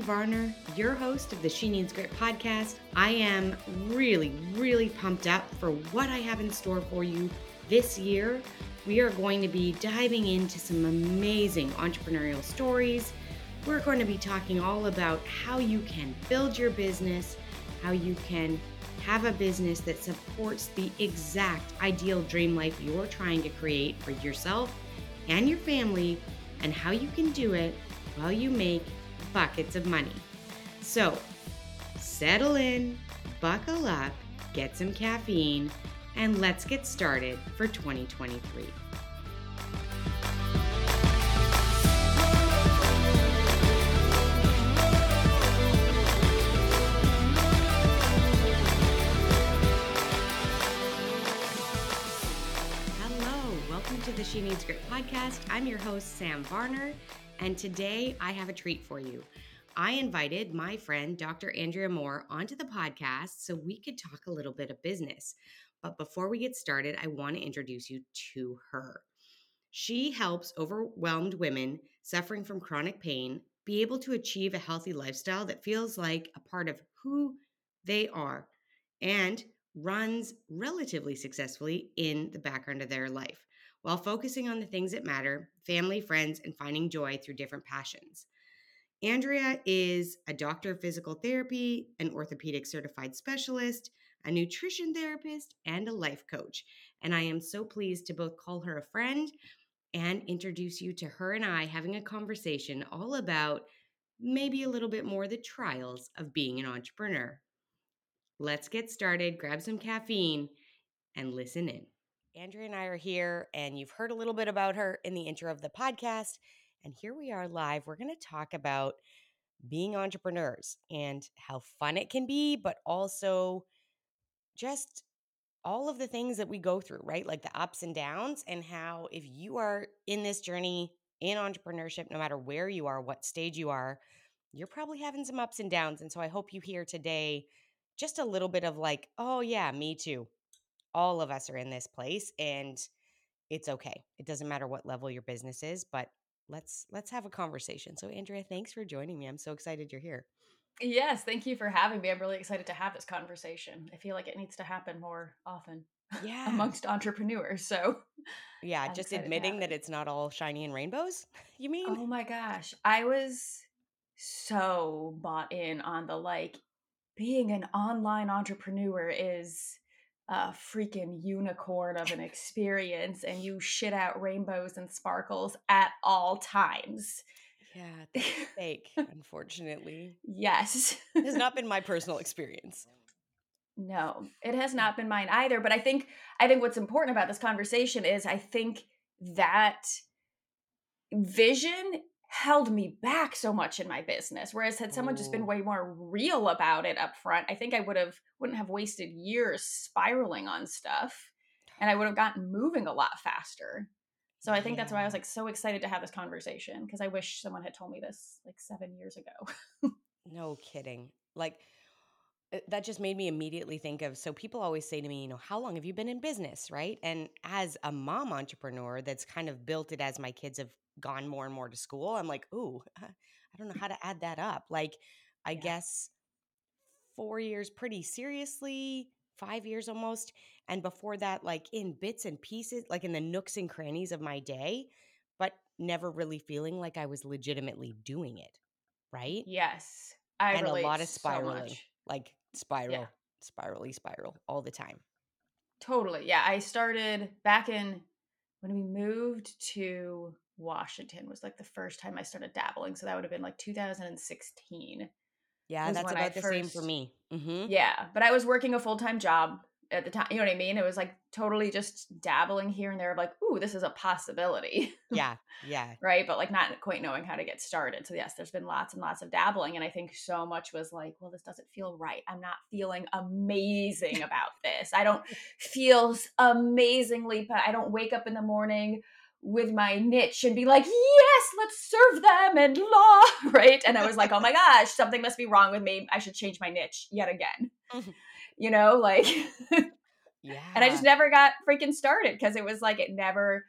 Varner, your host of the She Needs Grit podcast. I am really, really pumped up for what I have in store for you this year. We are going to be diving into some amazing entrepreneurial stories. We're going to be talking all about how you can build your business, how you can have a business that supports the exact ideal dream life you're trying to create for yourself and your family, and how you can do it while you make buckets of money. So, settle in, buckle up, get some caffeine, and let's get started for 2023. Hello, welcome to the She Needs Grit podcast. I'm your host, Sam Varner, and today I have a treat for you. I invited my friend, Dr. Andrea Moore, onto the podcast so we could talk a little bit of business. But before we get started, I want to introduce you to her. She helps overwhelmed women suffering from chronic pain be able to achieve a healthy lifestyle that feels like a part of who they are and runs relatively successfully in the background of their life while focusing on the things that matter family, friends, and finding joy through different passions. Andrea is a doctor of physical therapy, an orthopedic certified specialist, a nutrition therapist, and a life coach. And I am so pleased to both call her a friend and introduce you to her and I having a conversation all about maybe a little bit more the trials of being an entrepreneur. Let's get started, grab some caffeine, and listen in. Andrea and I are here, and you've heard a little bit about her in the intro of the podcast. And here we are live. We're going to talk about being entrepreneurs and how fun it can be, but also just all of the things that we go through, right? Like the ups and downs, and how if you are in this journey in entrepreneurship, no matter where you are, what stage you are, you're probably having some ups and downs. And so I hope you hear today just a little bit of like, oh, yeah, me too. All of us are in this place and it's okay. It doesn't matter what level your business is, but let's let's have a conversation. So Andrea, thanks for joining me. I'm so excited you're here. Yes, thank you for having me. I'm really excited to have this conversation. I feel like it needs to happen more often Yeah. amongst entrepreneurs. So, Yeah, I'm just admitting that it. it's not all shiny and rainbows. You mean? oh my gosh, I was so bought in on the like being an online entrepreneur is a freaking unicorn of an experience and you shit out rainbows and sparkles at all times. Yeah, fake, unfortunately. yes. It has not been my personal experience. No, it has mm. not been mine either. But I think I think what's important about this conversation is I think that vision held me back so much in my business. Whereas had someone just been way more real about it up front, I think I would have wouldn't have wasted years spiraling on stuff and I would have gotten moving a lot faster. So I think that's why I was like so excited to have this conversation because I wish someone had told me this like 7 years ago. No kidding. Like uh, that just made me immediately think of so people always say to me, you know, how long have you been in business, right? And as a mom entrepreneur that's kind of built it as my kids have gone more and more to school, I'm like, ooh, I don't know how to add that up. Like, I Yeah. guess four years pretty seriously, five years almost. And before that, like in bits and pieces, like in the nooks and crannies of my day, but never really feeling like I was legitimately doing it, right? yes. I and a lot of spiraling, much. like spiral, spirally spiral all the time. Totally. Yeah. I started back in when we moved to Washington was like the first time I started dabbling. So that would have been like 2016. Yeah, that's about the same for first- me. hmm Yeah. But I was working a full time job at the time. You know what I mean? It was like totally just dabbling here and there of like, ooh, this is a possibility. Yeah, yeah, right. But like not quite knowing how to get started. So, yes, there's been lots and lots of dabbling. And I think so much was like, well, this doesn't feel right. I'm not feeling amazing about this. I don't feel amazingly, I don't wake up in the morning with my niche and be like, yes, let's serve them and law. Right. And I was like, oh my gosh, something must be wrong with me. I should change my niche yet again. Mhm. You know, like, yeah. and I just never got freaking started because it was like it never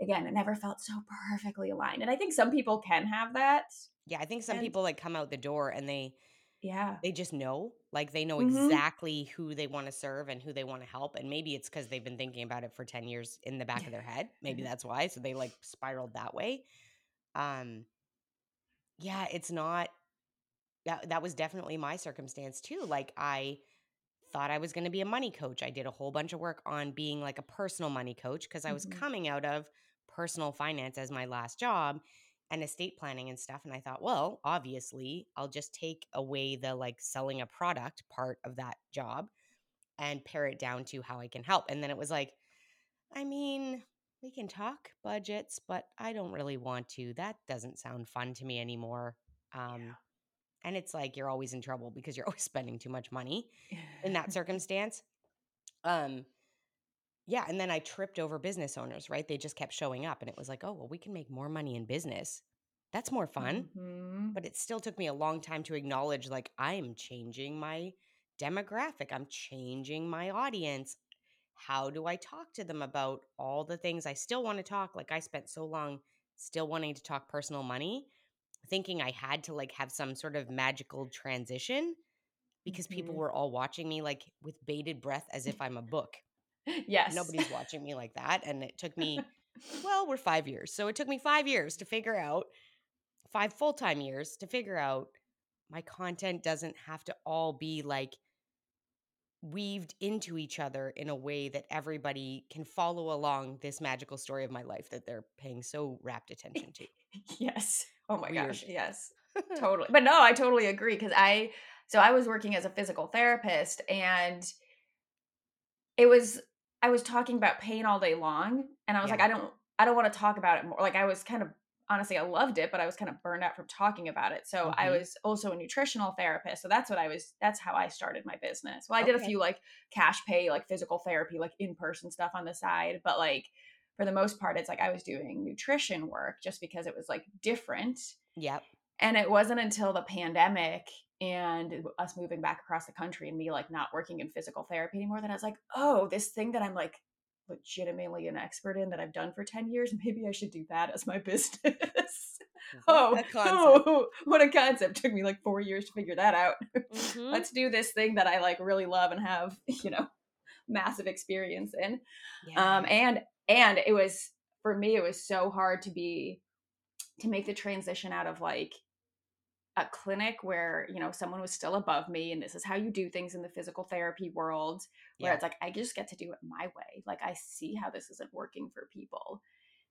again, it never felt so perfectly aligned. And I think some people can have that. Yeah, I think some And people like come out the door and they yeah. they just know, like they know Mhm. exactly who they want to serve and who they want to help. And maybe it's because they've been thinking about it for 10 years in the back of their head. Maybe that's why. So they like spiraled that way. Um, yeah, it's not that that was definitely my circumstance too. Like I thought I was going to be a money coach. I did a whole bunch of work on being like a personal money coach because I was Mhm. coming out of personal finance as my last job and estate planning and stuff. And I thought, well, obviously, I'll just take away the like selling a product part of that job and pare it down to how I can help. And then it was like, I mean, we can talk budgets, but I don't really want to. That doesn't sound fun to me anymore. Um, and it's like you're always in trouble because you're always spending too much money in that circumstance. Um, yeah, and then I tripped over business owners, right? They just kept showing up and it was like, "Oh, well, we can make more money in business. That's more fun." Mhm. But it still took me a long time to acknowledge like I am changing my demographic. I'm changing my audience. How do I talk to them about all the things I still want to talk? Like I spent so long still wanting to talk personal money, thinking I had to like have some sort of magical transition because people Mhm. were all watching me like with bated breath as if I'm a book. Yes. Nobody's watching me like that. And it took me, well, we're five years. So it took me five years to figure out, five full time years to figure out my content doesn't have to all be like weaved into each other in a way that everybody can follow along this magical story of my life that they're paying so rapt attention to. Yes. Oh my gosh. Yes. Totally. But no, I totally agree because I so I was working as a physical therapist and it was I was talking about pain all day long and I was like. I don't I don't want to talk about it more. Like I was kind of honestly I loved it, but I was kind of burned out from talking about it. So I hmm was also a nutritional therapist. So that's what I was that's how I started my business. Well, I did a few like cash pay like physical therapy like in-person stuff on the side, but like for the most part it's like I was doing nutrition work just because it was like different Yep. and it wasn't until the pandemic and us moving back across the country and me like not working in physical therapy anymore that I was like, oh, this thing that I'm like legitimately an expert in that I've done for 10 years, maybe I should do that as my business. What oh, oh, what a concept. Took me like four years to figure that out. hmm Let's do this thing that I like really love and have, you know, massive experience in. Yeah. Um, and and it was for me, it was so hard to be to make the transition out of like a clinic where you know someone was still above me and this is how you do things in the physical therapy world where yeah. it's like i just get to do it my way like i see how this isn't working for people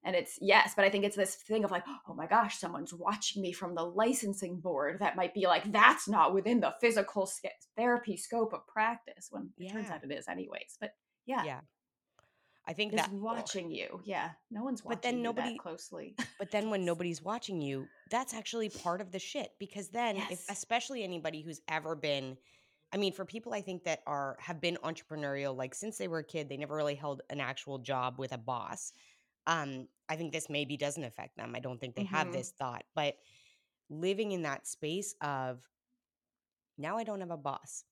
and it's yes but i think it's this thing of like oh my gosh someone's watching me from the licensing board that might be like that's not within the physical therapy scope of practice when it turns Yeah. out it is anyways but yeah, Yeah. I think is that watching you yeah no one's watching But then you nobody that closely but then when nobody's watching you, that's actually part of the shit because then if especially anybody who's ever been I mean, for people I think that are have been entrepreneurial like since they were a kid, they never really held an actual job with a boss. Um I think this maybe doesn't affect them. I don't think they have hmm this thought, but living in that space of now I don't have a boss.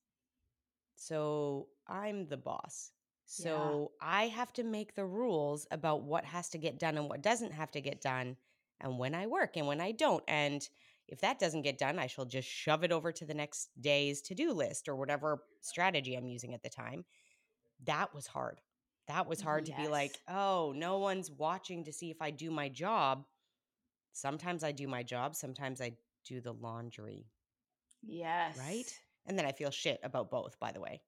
So I'm the boss. Yeah So I have to make the rules about what has to get done and what doesn't have to get done, and when I work and when I don't. And if that doesn't get done, I shall just shove it over to the next day's to do list or whatever strategy I'm using at the time. That was hard. That was hard to be like, oh, no one's watching to see if I do my job. Sometimes I do my job, sometimes I do the laundry, Yes. right? And then I feel shit about both, by the way.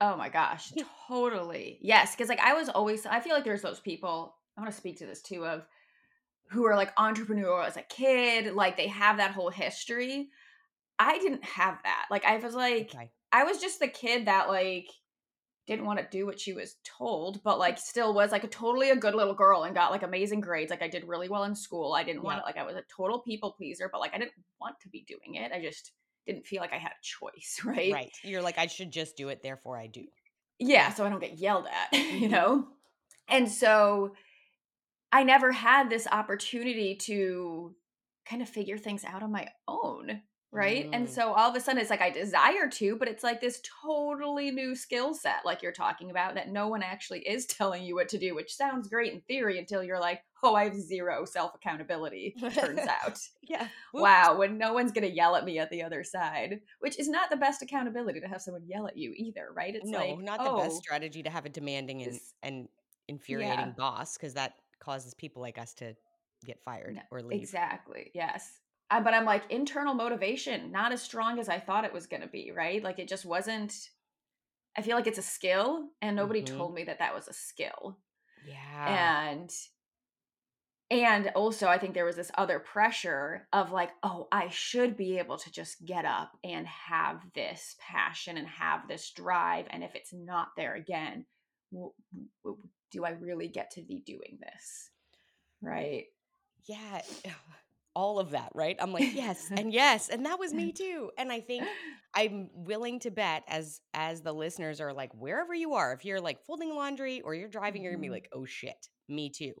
Oh my gosh, totally. Yes, because like I was always I feel like there's those people, I want to speak to this too of who are like entrepreneurial as a kid, like they have that whole history. I didn't have that. Like I was like Okay. I was just the kid that like didn't want to do what she was told, but like still was like a totally a good little girl and got like amazing grades. Like I did really well in school. I didn't want it like I was a total people pleaser, but like I didn't want to be doing it. I just didn't feel like I had a choice, right? Right. You're like, I should just do it, therefore I do. yeah so i don't get yelled at you hmm know and so i never had this opportunity to kind of figure things out on my own right? And Mm. so all of a sudden it's like I desire to, but it's like this totally new skill set, like you're talking about, that no one actually is telling you what to do, which sounds great in theory until you're like, oh, I have zero self accountability, turns out. Yeah. wow, when no one's going to yell at me at the other side, which is not the best accountability to have someone yell at you either, right? It's no, like, not the oh, best strategy to have a demanding and, and infuriating Yeah. boss because that causes people like us to get fired No, or leave. Exactly. Yes. Uh, but I'm like internal motivation, not as strong as I thought it was going to be, right? Like it just wasn't. I feel like it's a skill, and nobody Mhm. told me that that was a skill. Yeah. And and also I think there was this other pressure of like, oh, I should be able to just get up and have this passion and have this drive, and if it's not there again, do I really get to be doing this? Right. yeah. All of that, right? I'm like, yes, and yes, and that was me too. And I think I'm willing to bet as as the listeners are like wherever you are, if you're like folding laundry or you're driving, you're gonna be Mhm. like, oh shit, me too.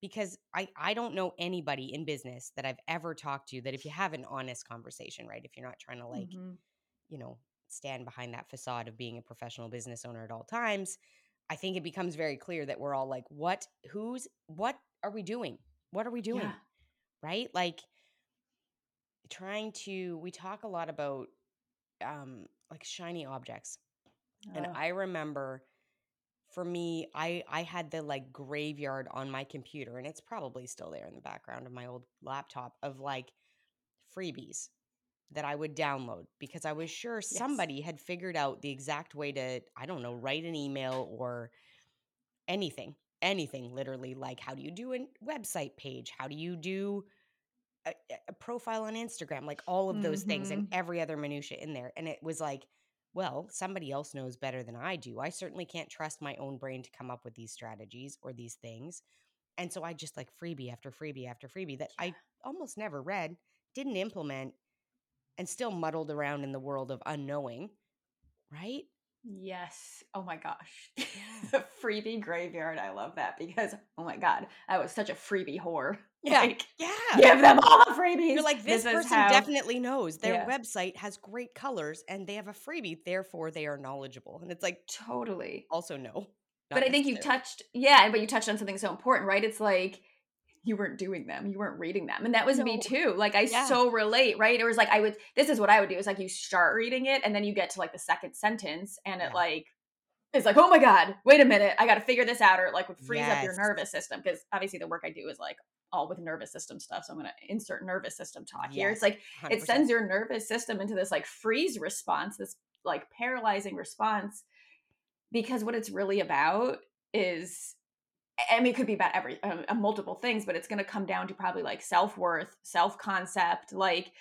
Because I I don't know anybody in business that I've ever talked to that if you have an honest conversation, right? If you're not trying to like, Mhm. you know, stand behind that facade of being a professional business owner at all times, I think it becomes very clear that we're all like, what, who's, what are we doing? What are we doing? Yeah. right? Like trying to we talk a lot about um like shiny objects. And I remember for me, I I had the like graveyard on my computer and it's probably still there in the background of my old laptop of like freebies that I would download because I was sure somebody had figured out the exact way to I don't know, write an email or anything. Anything literally like how do you do a website page? How do you do a, a profile on Instagram, like all of those things and Mhm. every other minutia in there. And it was like, well, somebody else knows better than I do. I certainly can't trust my own brain to come up with these strategies or these things. And so I just like freebie after freebie after freebie that I almost never read, didn't implement, and still muddled around in the world of unknowing. Right? Yes. Oh my gosh. the freebie graveyard. I love that because, oh my God, I was such a freebie whore. Yeah. Like, Yeah. give them all the freebies. You're like, this, is person how- definitely knows their Yeah. website has great colors and they have a freebie, therefore they are knowledgeable. And it's like, Totally. also no. But I think you touched, yeah, but you touched on something so important, right? It's like, you weren't doing them. You weren't reading them. And that was me too. Like I Yeah. so relate, right? It was like I would this is what I would do. it's like you start reading it and then you get to like the second sentence and it Yeah. like it's like, oh my God, wait a minute. I gotta figure this out, or it like would freeze up your nervous system. Because obviously the work I do is like all with nervous system stuff. So I'm gonna insert nervous system talk here. It's like 100%. it sends your nervous system into this like freeze response, this like paralyzing response. Because what it's really about is I mean, it could be about every um, uh, multiple things, but it's going to come down to probably like self worth, self concept, like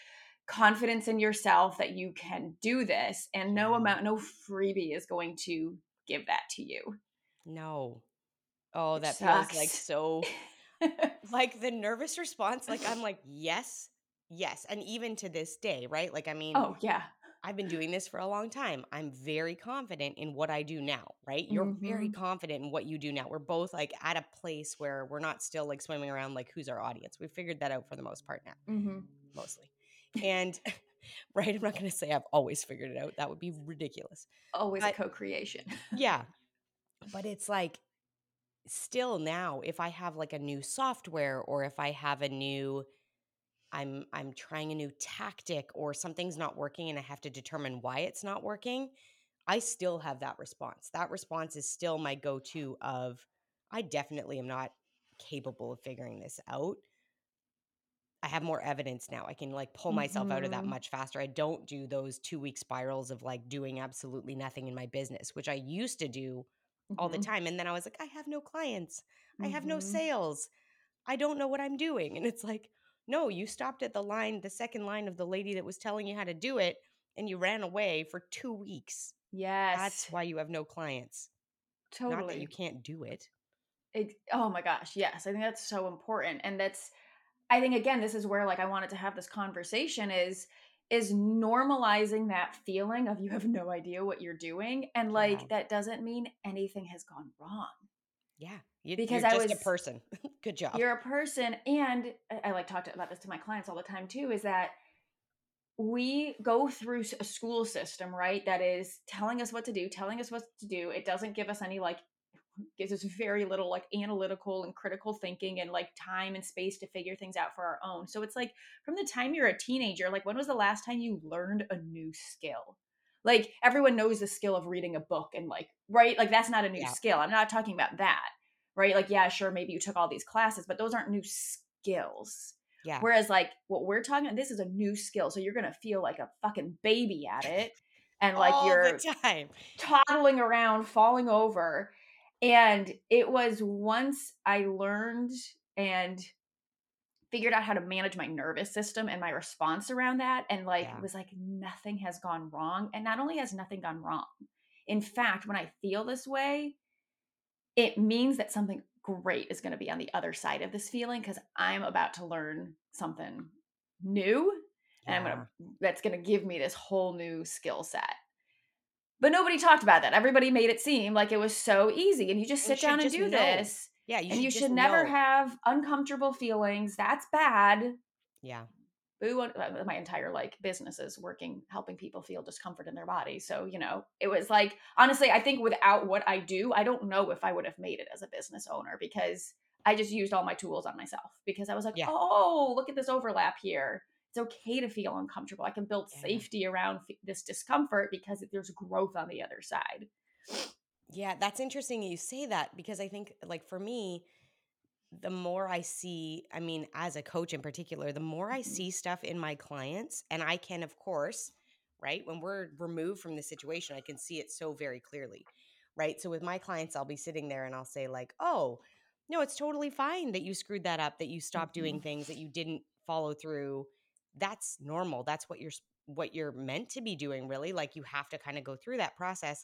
confidence in yourself that you can do this, and no amount, no freebie is going to give that to you. No. Oh, that feels like so like the nervous response. Like I'm like, yes, yes. And even to this day, right? Like, I mean, oh yeah, I've been doing this for a long time. I'm very confident in what I do now, right? You're very Mhm. confident in what you do now. We're both like at a place where we're not still like swimming around like who's our audience. We figured that out for the most part now, mm-hmm. mostly. And right, I'm not going to say I've always figured it out. That would be ridiculous. always But- a co-creation. Yeah. But it's like still now if I have like a new software or if I have a new I'm I'm trying a new tactic or something's not working and I have to determine why it's not working, I still have that response. That response is still my go-to of I definitely am not capable of figuring this out. I have more evidence now. I can like pull myself out of that Mhm. much faster. I don't do those 2-week spirals of like doing absolutely nothing in my business, which I used to do all the Mhm. time and then I was like I have no clients. I have no Mhm. sales. I don't know what I'm doing. And it's like, no, you stopped at the line, the second line of the lady that was telling you how to do it, and you ran away for two weeks. Yes, That's why you have no clients. totally. Not that you can't do it. Ex- oh my gosh yes i think that's so important and that's i think again this is where like i wanted to have this conversation is is normalizing that feeling of you have no idea what you're doing and like Yeah. that doesn't mean anything has gone wrong Yeah. You, Because you're I was- a person. Good job. you're a person and I- i like talked about this to my clients all the time too is that we go through a school system, right, that is telling us what to do, telling us what to do. It doesn't give us any like gives us very little like analytical and critical thinking and like time and space to figure things out for our own. So it's like from the time you're a teenager, like when was the last time you learned a new skill? Like everyone knows the skill of reading a book and like, right? Like that's not a new yeah. skill. I'm not talking about that, right? Like, yeah, sure, maybe you took all these classes, but those aren't new skills. Yeah. Whereas like what we're talking about, this is a new skill. So you're gonna feel like a fucking baby at it. And like All you're time. toddling around, falling over. And it was once I learned and figured out how to manage my nervous system and my response around that and like yeah. was like nothing has gone wrong and not only has nothing gone wrong in fact when i feel this way it means that something great is going to be on the other side of this feeling because I'm about to learn something new and I'm gonna that's gonna give me this whole new skill set. But nobody talked about that. Everybody made it seem like it was so easy and you just sit you down and do know. this. Yeah, you and you should know. never have uncomfortable feelings. That's bad. Yeah boo uh, my entire like business is working helping people feel discomfort in their body so you know it was like honestly i think without what i do i don't know if i would have made it as a business owner because i just used all my tools on myself because i was like yeah. oh look at this overlap here it's okay to feel uncomfortable i can build yeah. safety around this discomfort because there's growth on the other side yeah that's interesting you say that because i think like for me the more I see, I mean, as a coach in particular, the more I mm-hmm. see stuff in my clients, and I can, of course, right, when we're removed from the situation, I can see it so very clearly, right? So with my clients, I'll be sitting there and I'll say, like, oh, no, it's totally fine that you screwed that up, that you stopped doing mm-hmm. things, that you didn't follow through. That's normal. That's what you're what you're meant to be doing really like you have to kind of go through that process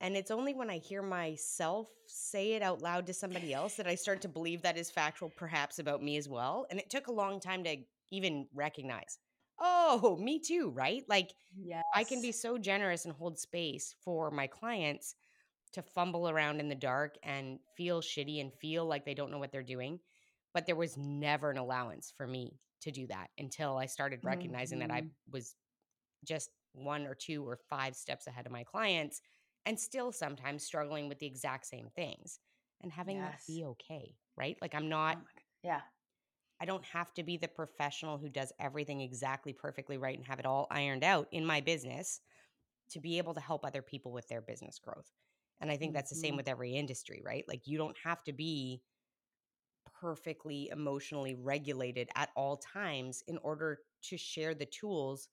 and it's only when I hear myself say it out loud to somebody else that I start to believe that is factual, perhaps about me as well. And it took a long time to even recognize, oh, me too, right? Like, yes. I can be so generous and hold space for my clients to fumble around in the dark and feel shitty and feel like they don't know what they're doing. But there was never an allowance for me to do that until I started recognizing mm-hmm. that I mm-hmm. was just one or two or five steps ahead of my clients and still sometimes struggling with the exact same things and having yes. that be okay, right? Like I'm not, oh yeah. I don't have to be the professional who does everything exactly perfectly right and have it all ironed out in my business to be able to help other people with their business growth. And I think that's the same mm-hmm. with every industry, right? Like you don't have to be perfectly emotionally regulated at all times in order to share the tools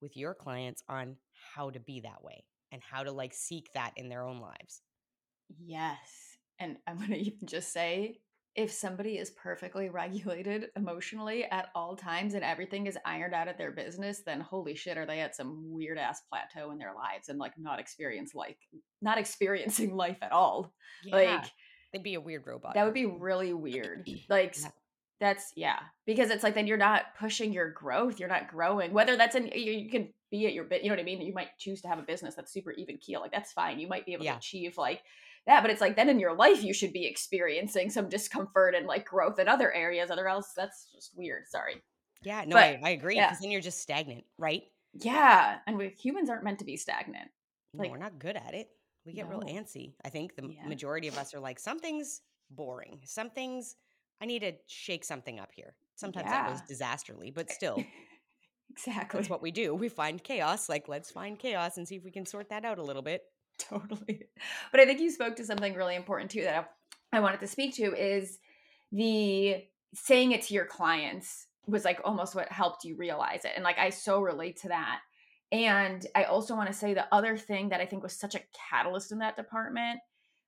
with your clients on how to be that way and how to like seek that in their own lives. Yes. And I'm going to even just say if somebody is perfectly regulated emotionally at all times and everything is ironed out at their business, then holy shit, are they at some weird ass plateau in their lives and like not experience like not experiencing life at all. Yeah. Like they'd be a weird robot. That would be really weird. Like yeah. that's yeah, because it's like then you're not pushing your growth, you're not growing. Whether that's in you, you can be at your bit, you know what I mean? You might choose to have a business that's super even keel. Like that's fine. You might be able yeah. to achieve like that, but it's like then in your life you should be experiencing some discomfort and like growth in other areas. Other else that's just weird. Sorry. Yeah, no, but, I, I, agree. Because yeah. then you're just stagnant, right? Yeah. And we humans aren't meant to be stagnant. Like no, we're not good at it. We get no. real antsy. I think the yeah. majority of us are like, something's boring. Something's I need to shake something up here. Sometimes yeah. that goes disastrously, but eh, still. Exactly. That's what we do. We find chaos. Like, let's find chaos and see if we can sort that out a little bit. Totally. But I think you spoke to something really important too that I, I wanted to speak to is the saying it to your clients was like almost what helped you realize it. And like, I so relate to that. And I also want to say the other thing that I think was such a catalyst in that department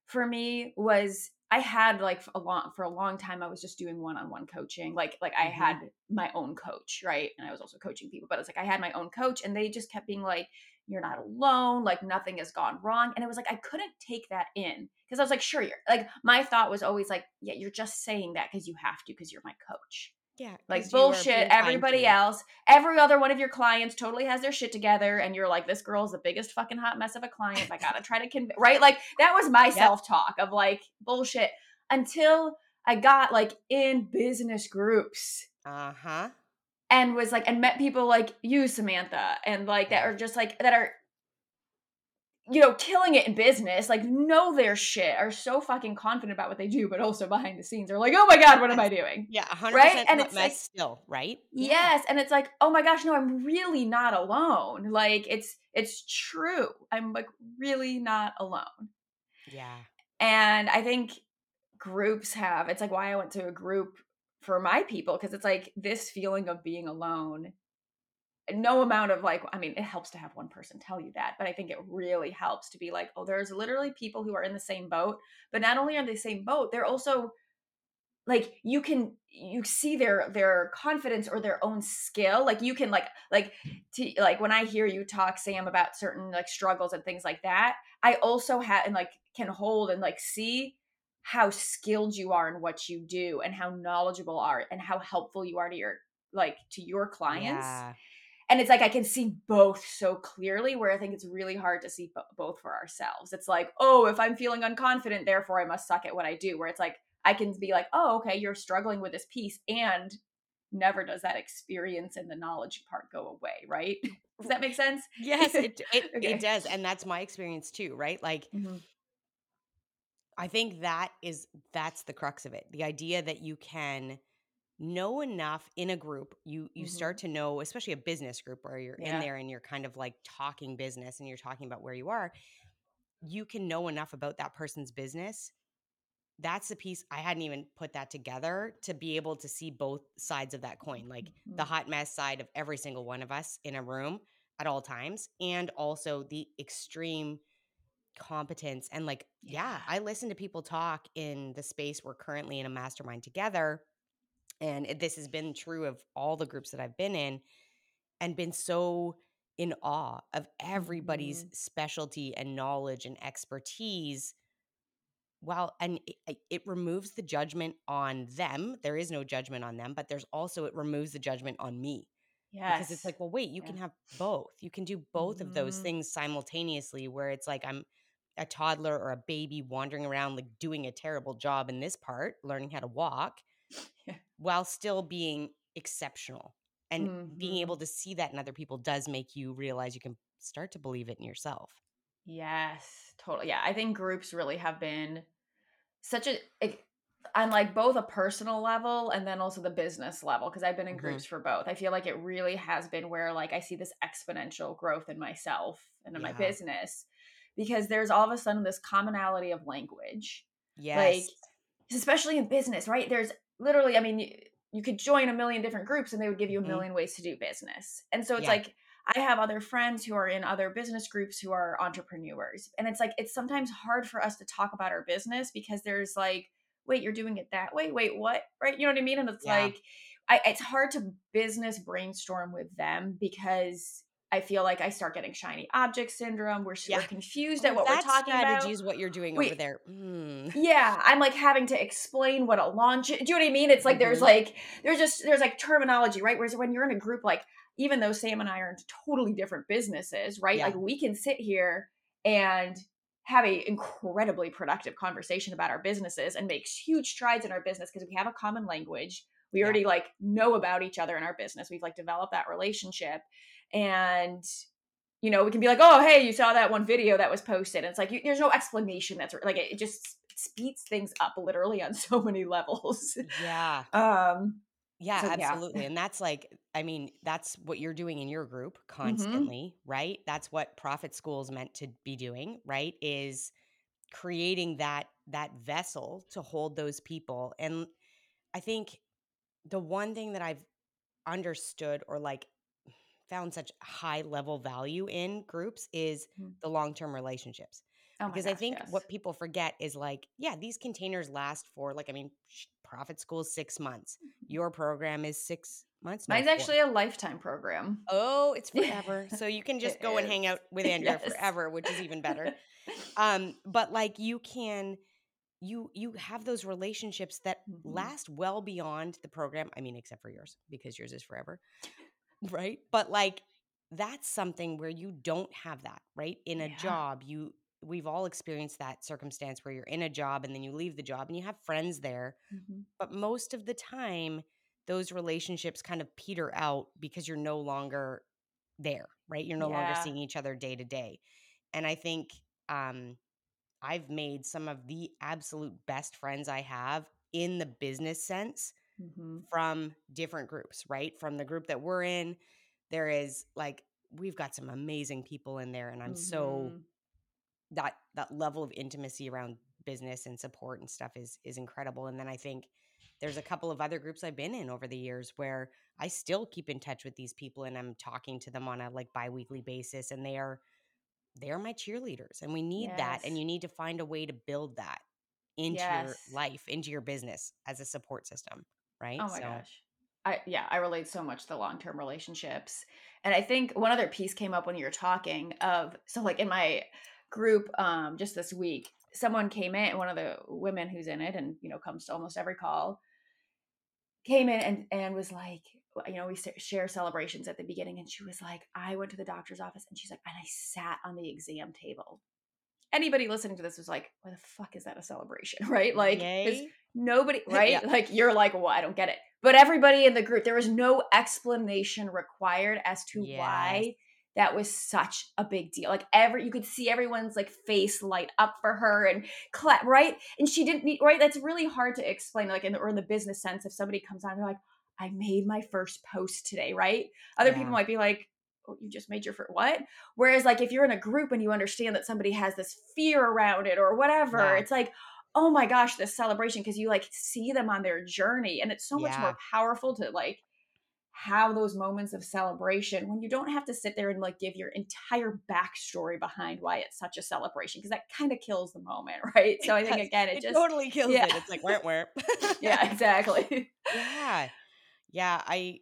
for me was I had like a long for a long time I was just doing one-on-one coaching. Like like I mm-hmm. had my own coach, right? And I was also coaching people, but it's like I had my own coach and they just kept being like you're not alone, like nothing has gone wrong. And it was like I couldn't take that in because I was like sure you're like my thought was always like yeah, you're just saying that cuz you have to because you're my coach. Yeah. Like bullshit. Everybody else, every other one of your clients totally has their shit together. And you're like, this girl's the biggest fucking hot mess of a client. I gotta try to convince, right? Like that was my yep. self talk of like bullshit until I got like in business groups. Uh huh. and was like and met people like you Samantha and like that are just like that are you know killing it in business like know their shit are so fucking confident about what they do but also behind the scenes are like oh my god what am I doing? yeah 100% right? and it's like still right? Yes yeah. and it's like oh my gosh no I'm really not alone. Like it's it's true I'm like really not alone. Yeah. And I think groups have it's like why I went to a group for my people because it's like this feeling of being alone no amount of like i mean it helps to have one person tell you that but i think it really helps to be like oh there's literally people who are in the same boat but not only are they same boat they're also like you can you see their their confidence or their own skill like you can like like to, like when i hear you talk sam about certain like struggles and things like that i also have and like can hold and like see how skilled you are in what you do and how knowledgeable are and how helpful you are to your like to your clients yeah. And it's like i can see both so clearly where i think it's really hard to see both for ourselves it's like oh if i'm feeling unconfident therefore i must suck at what i do where it's like i can be like oh okay you're struggling with this piece and never does that experience and the knowledge part go away right does that make sense yes it, it, okay. it does and that's my experience too right like mm-hmm. I think that is that's the crux of it. The idea that you can know enough in a group you you mm-hmm. start to know especially a business group where you're yeah. in there and you're kind of like talking business and you're talking about where you are you can know enough about that person's business that's the piece i hadn't even put that together to be able to see both sides of that coin like mm-hmm. the hot mess side of every single one of us in a room at all times and also the extreme competence and like yeah. yeah i listen to people talk in the space we're currently in a mastermind together and this has been true of all the groups that i've been in and been so in awe of everybody's mm-hmm. specialty and knowledge and expertise well and it, it, removes the judgment on them there is no judgment on them but there's also it removes the judgment on me Yes. Because it's like, well, wait, you yeah. can have both. You can do both mm-hmm. of those mm-hmm. things simultaneously where it's like I'm a toddler or a baby wandering around like doing a terrible job in this part, learning how to walk, yeah. While still being exceptional. And mm-hmm. being able to see that in other people does make you realize you can start to believe it in yourself. Yes, totally. Yeah, I think groups really have been such a on like both a personal level and then also the business level because I've been in mm-hmm. groups for both. I feel like it really has been where like I see this exponential growth in myself and in yeah. my business because there's all of a sudden this commonality of language. Yes. Like, especially in business, right? There's literally, I mean, you, you could join a million different groups and they would give you a 1000000 mm-hmm. ways to do business. And so it's yeah. like, I have other friends who are in other business groups who are entrepreneurs. And it's like, it's sometimes hard for us to talk about our business because there's like, wait, you're doing it that way? Wait, what? Right? You know what I mean? And it's yeah. like, I, it's hard to business brainstorm with them because I feel like I start getting shiny object syndrome. We're, yeah. we're confused at what that we're talking strategy about. is what you're doing Wait, over there. Mm. Yeah, I'm like having to explain what a launch. Is. Do you know what I mean? It's like mm-hmm. there's like there's just there's like terminology, right? Whereas when you're in a group, like even though Sam and I are in totally different businesses, right? Yeah. Like we can sit here and have a incredibly productive conversation about our businesses and make huge strides in our business because we have a common language. We already yeah. like know about each other in our business. We've like developed that relationship and you know we can be like oh hey you saw that one video that was posted and it's like you, there's no explanation that's like it, it just speeds things up literally on so many levels yeah um yeah so, absolutely yeah. and that's like i mean that's what you're doing in your group mm-hmm. constantly mm-hmm. right that's what profit school is meant to be doing right is creating that that vessel to hold those people and i think the one thing that i've understood or like found such high level value in groups is mm-hmm. the long term relationships. Oh because gosh, I think yes. what people forget is like, yeah, these containers last for like, I mean, profit school six months. Mm-hmm. Your program is six months. Mine's actually a lifetime program. Oh, it's forever. so you can just go is. and hang out with Andrea yes. forever, which is even better. um, but like you can you you have those relationships that mm-hmm. last well beyond the program. I mean, except for yours, because yours is forever right? But like that's something where you don't have that, right? In a yeah. job, you we've all experienced that circumstance where you're in a job and then you leave the job and you have friends there. Mm-hmm. But most of the time, those relationships kind of peter out because you're no longer there, right? You're no longer seeing each other day to day. And I think um, I've made some of the absolute best friends I have in the business sense hmm from different groups, right? From the group that we're in, there is like we've got some amazing people in there and I'm so hmm that that level of intimacy around business and support and stuff is is incredible and then I think there's a couple of other groups I've been in over the years where I still keep in touch with these people and I'm talking to them on a like biweekly basis and they are they're my cheerleaders and we need that and you need to find a way to build that into your life, into your business as a support system, right? Oh my So, gosh. I yeah, I relate so much to the long-term relationships. And I think one other piece came up when you were talking of so like in my group um just this week, someone came in, one of the women who's in it and you know comes to almost every call, came in and and was like you know, we share celebrations at the beginning and she was like, I went to the doctor's office and she's like, and I sat on the exam table. Anybody listening to this was like, why the fuck is that a celebration? Right? Like, nobody Yeah. right? like you're like well i don't get it. But everybody in the group there was no explanation required as to Yes. why that was such a big deal. Like every you could see everyone's like face light up for her and clap right? And she didn't need right? That's really hard to explain like in the, or in the business sense if somebody comes on they're like i made my first post today right? Other people might be like oh, you just made your first what? Whereas like if you're in a group and you understand that somebody has this fear around it or whatever Yeah. it's like oh my gosh this celebration because you like see them on their journey and it's so much Yeah. more powerful to like have those moments of celebration when you don't have to sit there and like give your entire backstory behind why it's such a celebration because that kind of kills the moment right so i think does. again it, It just totally kills yeah. it. It's like where where. yeah exactly yeah. Yeah, I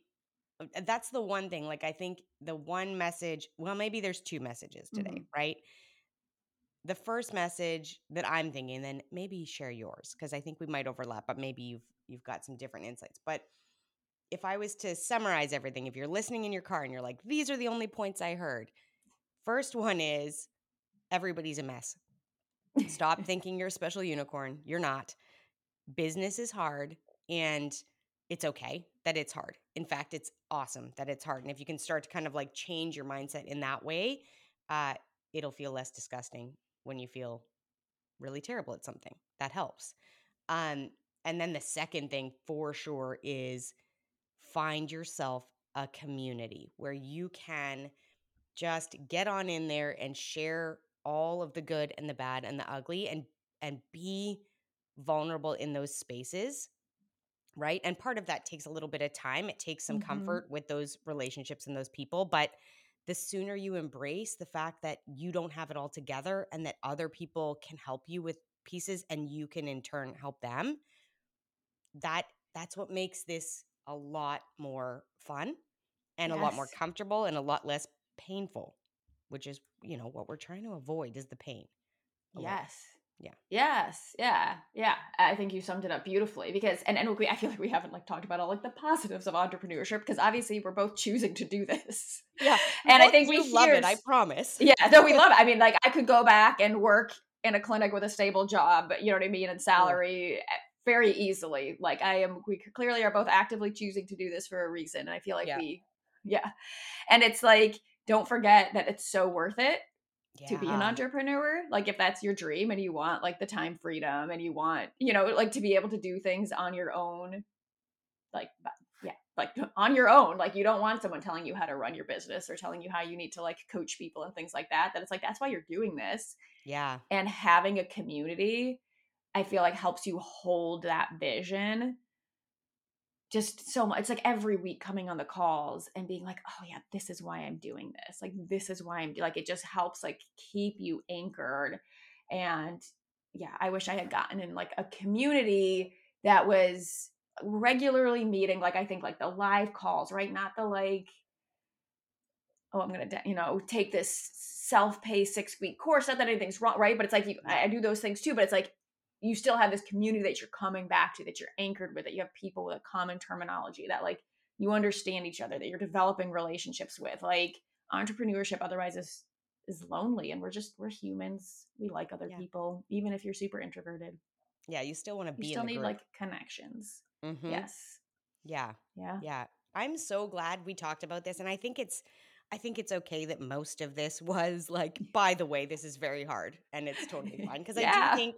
uh, that's the one thing. Like I think the one message, well maybe there's two messages today, Mhm. right? The first message that I'm thinking then maybe share yours because I think we might overlap, but maybe you've you've got some different insights. But if I was to summarize everything, if you're listening in your car and you're like, these are the only points I heard. First one is everybody's a mess. Stop thinking you're a special unicorn. You're not. Business is hard and it's okay that it's hard. In fact, it's awesome that it's hard. And if you can start to kind of like change your mindset in that way, uh, it'll feel less disgusting when you feel really terrible at something. That helps. Um, and then the second thing for sure is find yourself a community where you can just get on in there and share all of the good and the bad and the ugly and and be vulnerable in those spaces right and part of that takes a little bit of time it takes some Mhm. comfort with those relationships and those people but the sooner you embrace the fact that you don't have it all together and that other people can help you with pieces and you can in turn help them that that's what makes this a lot more fun and a lot more comfortable and a lot less painful which is you know what we're trying to avoid is the pain yes Yeah. yes yeah yeah i think you summed it up beautifully because and and we i feel like we haven't like talked about all like the positives of entrepreneurship because obviously we're both choosing to do this yeah and i think we love hear I promise Yeah, no, we love it. I mean, like I could go back and work in a clinic with a stable job, you know what I mean, and salary eh, very easily. Like I am, we clearly are both actively choosing to do this for a reason. And I feel like Yeah. we, yeah. And it's like, don't forget that it's so worth it to be an entrepreneur. Like if that's your dream and you want like the time freedom and you want, you know, like to be able to do things on your own, like yeah, like on your own. Like you don't want someone telling you how to run your business or telling you how you need to like coach people and things like that. That it's like that's why you're doing this. yeah And having a community, I feel like helps you hold that vision just so much. It's like every week coming on the calls and being like, oh yeah, this is why I'm doing this. Like this is why I'm like it just helps like keep you anchored. And yeah, I wish I had gotten in like a community that was regularly meeting, like I think like the live calls, right? Not the like, oh, I'm gonna, you know, take this self-paced six-week course. Not that anything's wrong, right? But it's like you, I do those things too. But it's like you still have this community that you're coming back to, that you're anchored with, that you have people with a common terminology, that like you understand each other, that you're developing relationships with. Like entrepreneurship, otherwise is is lonely, and we're just we're humans. We like other Yeah. people, even if you're super introverted. yeah you still want to be You still need group like connections. Mhm. Yes. Yeah. Yeah. Yeah. I'm so glad we talked about this. And I think it's I think it's okay that most of this was like, by the way, this is very hard and it's totally fine. Because I do think,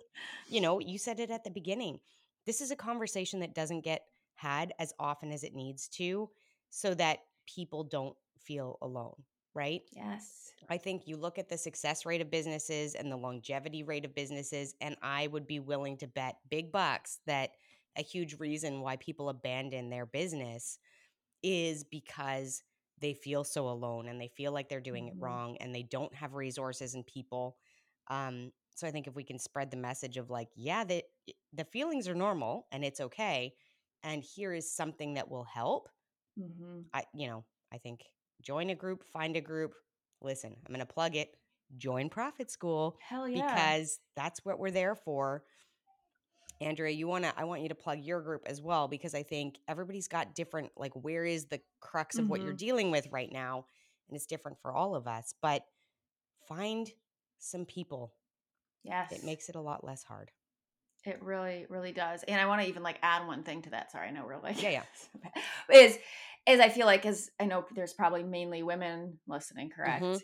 you know, you said it at the beginning. This is a conversation that doesn't get had as often as it needs to so that people don't feel alone, right? Yes. I think you look at the success rate of businesses and the longevity rate of businesses, and I would be willing to bet big bucks that a huge reason why people abandon their business is because they feel so alone and they feel like they're doing it Mhm. wrong and they don't have resources and people. Um, so I think if we can spread the message of like, yeah, the the feelings are normal and it's okay, and here is something that will help. hmm I, you know, I think join a group, find a group. Listen, I'm going to plug it. Join Profit School Hell yeah. because that's what we're there for. Andrea, you want to I want you to plug your group as well because I think everybody's got different like where is the crux of what you're Mhm. dealing with right now and it's different for all of us, but find some people. yes. It makes it a lot less hard. It really, really does. And I want to even like add one thing to that. Sorry, I know we're like Yeah, yeah. is is I feel like as I know there's probably mainly women listening, correct? Mhm.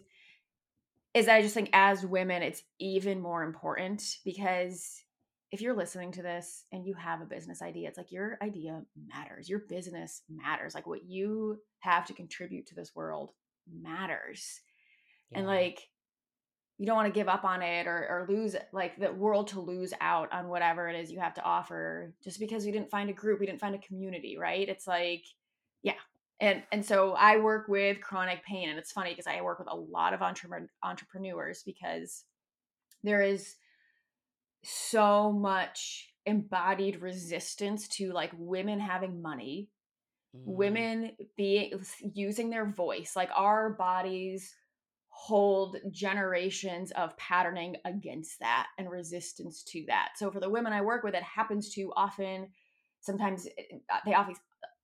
Is I just think as women, it's even more important because if you're listening to this and you have a business idea, it's like your idea matters. Your business matters. Like what you have to contribute to this world matters. And like you don't want to give up on it or, or lose like the world to lose out on whatever it is you have to offer just because we didn't find a group we didn't find a community right it's like yeah and and so i work with chronic pain and it's funny because i work with a lot of entrepreneur, entrepreneurs because there is so much embodied resistance to like women having money Mhm. women being using their voice like our bodies hold generations of patterning against that and resistance to that so for the women i work with it happens to often sometimes they often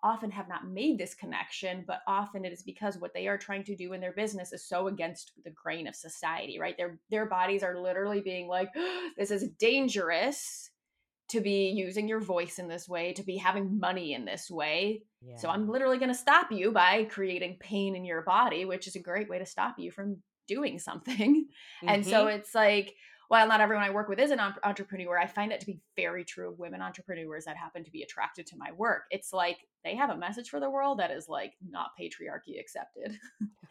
often have not made this connection but often it is because what they are trying to do in their business is so against the grain of society right their their bodies are literally being like this is dangerous to be using your voice in this way to be having money in this way so I'm literally going to stop you by creating pain in your body, which is a great way to stop you from doing something. And so Mhm. it's like, while not everyone I work with is an entrepreneur, I find it to be very true of women entrepreneurs that happen to be attracted to my work. It's like they have a message for the world that is like not patriarchy accepted.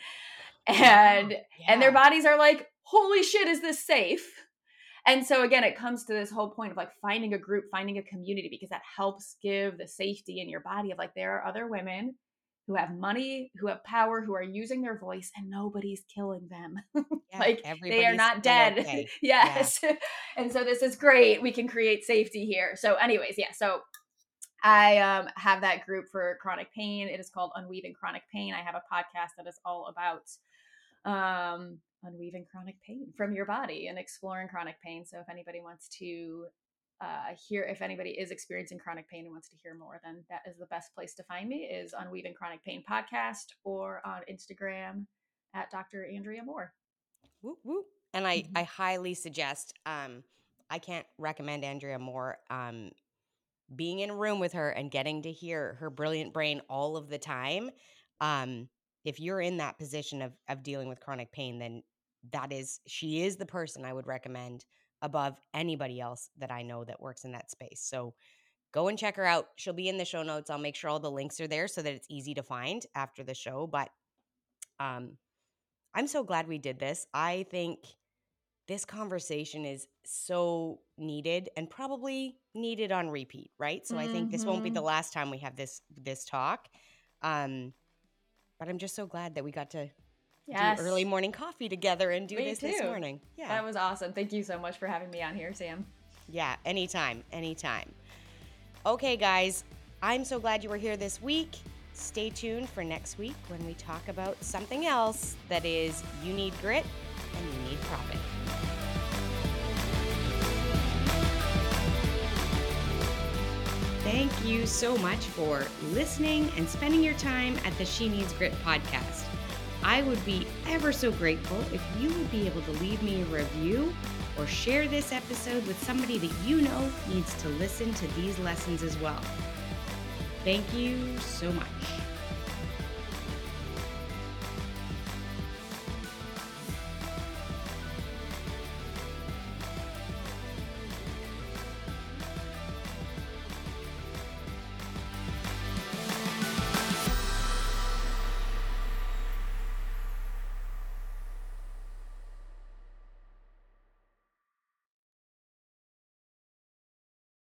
and and their bodies are like, holy shit, is this safe? And so again, it comes to this whole point of like finding a group, finding a community, because that helps give the safety in your body of like there are other women who have money, who have power, who are using their voice, and nobody's killing them. Yeah, like they are not dead. okay. yes. and so this is great. We can create safety here. So, anyways, yeah. So I um, have that group for chronic pain. It is called Unweaving Chronic Pain. I have a podcast that is all about um, unweaving chronic pain from your body and exploring chronic pain. So if anybody wants to uh, hear, if anybody is experiencing chronic pain and wants to hear more, then that is the best place to find me is Unweaving Chronic Pain podcast or on Instagram at Dr. Andrea Moore. Whoop, whoop. And I, Mhm. I highly suggest, um, I can't recommend Andrea more. Um, being in a room with her and getting to hear her brilliant brain all of the time. Um, if you're in that position of, of dealing with chronic pain, then that is, she is the person I would recommend above anybody else that I know that works in that space. So go and check her out. She'll be in the show notes. I'll make sure all the links are there so that it's easy to find after the show. But um, I'm so glad we did this. I think this conversation is so needed and probably needed on repeat, right? So I think this won't be the Mhm. last time we have this this talk. Um, but I'm just so glad that we got to Yes. do early morning coffee together and do Me this this morning. Yeah. That was awesome. Thank you so much for having me on here, Sam. Yeah, anytime, anytime. Okay, guys, I'm so glad you were here this week. Stay tuned for next week when we talk about something else that is you need grit and you need profit. Thank you so much for listening and spending your time at the She Needs Grit podcast. I would be ever so grateful if you would be able to leave me a review or share this episode with somebody that you know needs to listen to these lessons as well. Thank you so much.